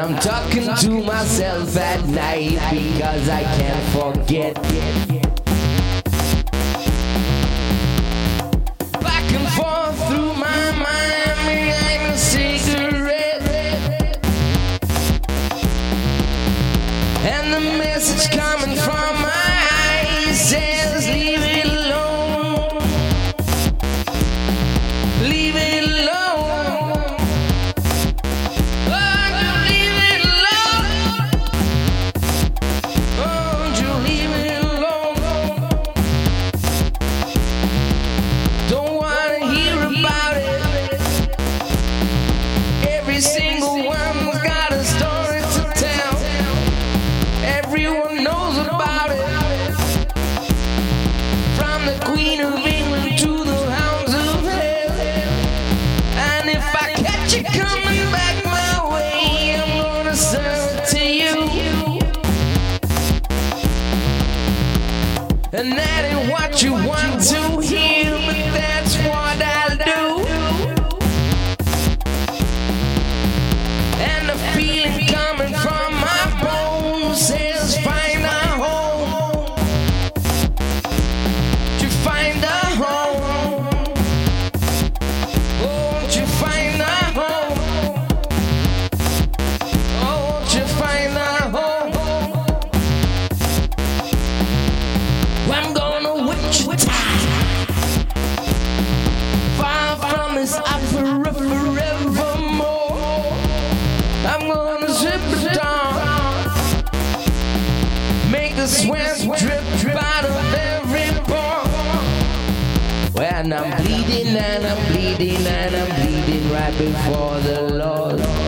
I'm talking to myself at night because I can't forget. Back and forth through my mind behind a cigarette. And the message coming from And that ain't what you want to hear, I'm gonna witch Wichita. Far from this opera forevermore. I'm gonna zip it down. Make the sweat drip, drip out of every pore. When I'm bleeding and I'm bleeding and I'm bleeding right before the Lord.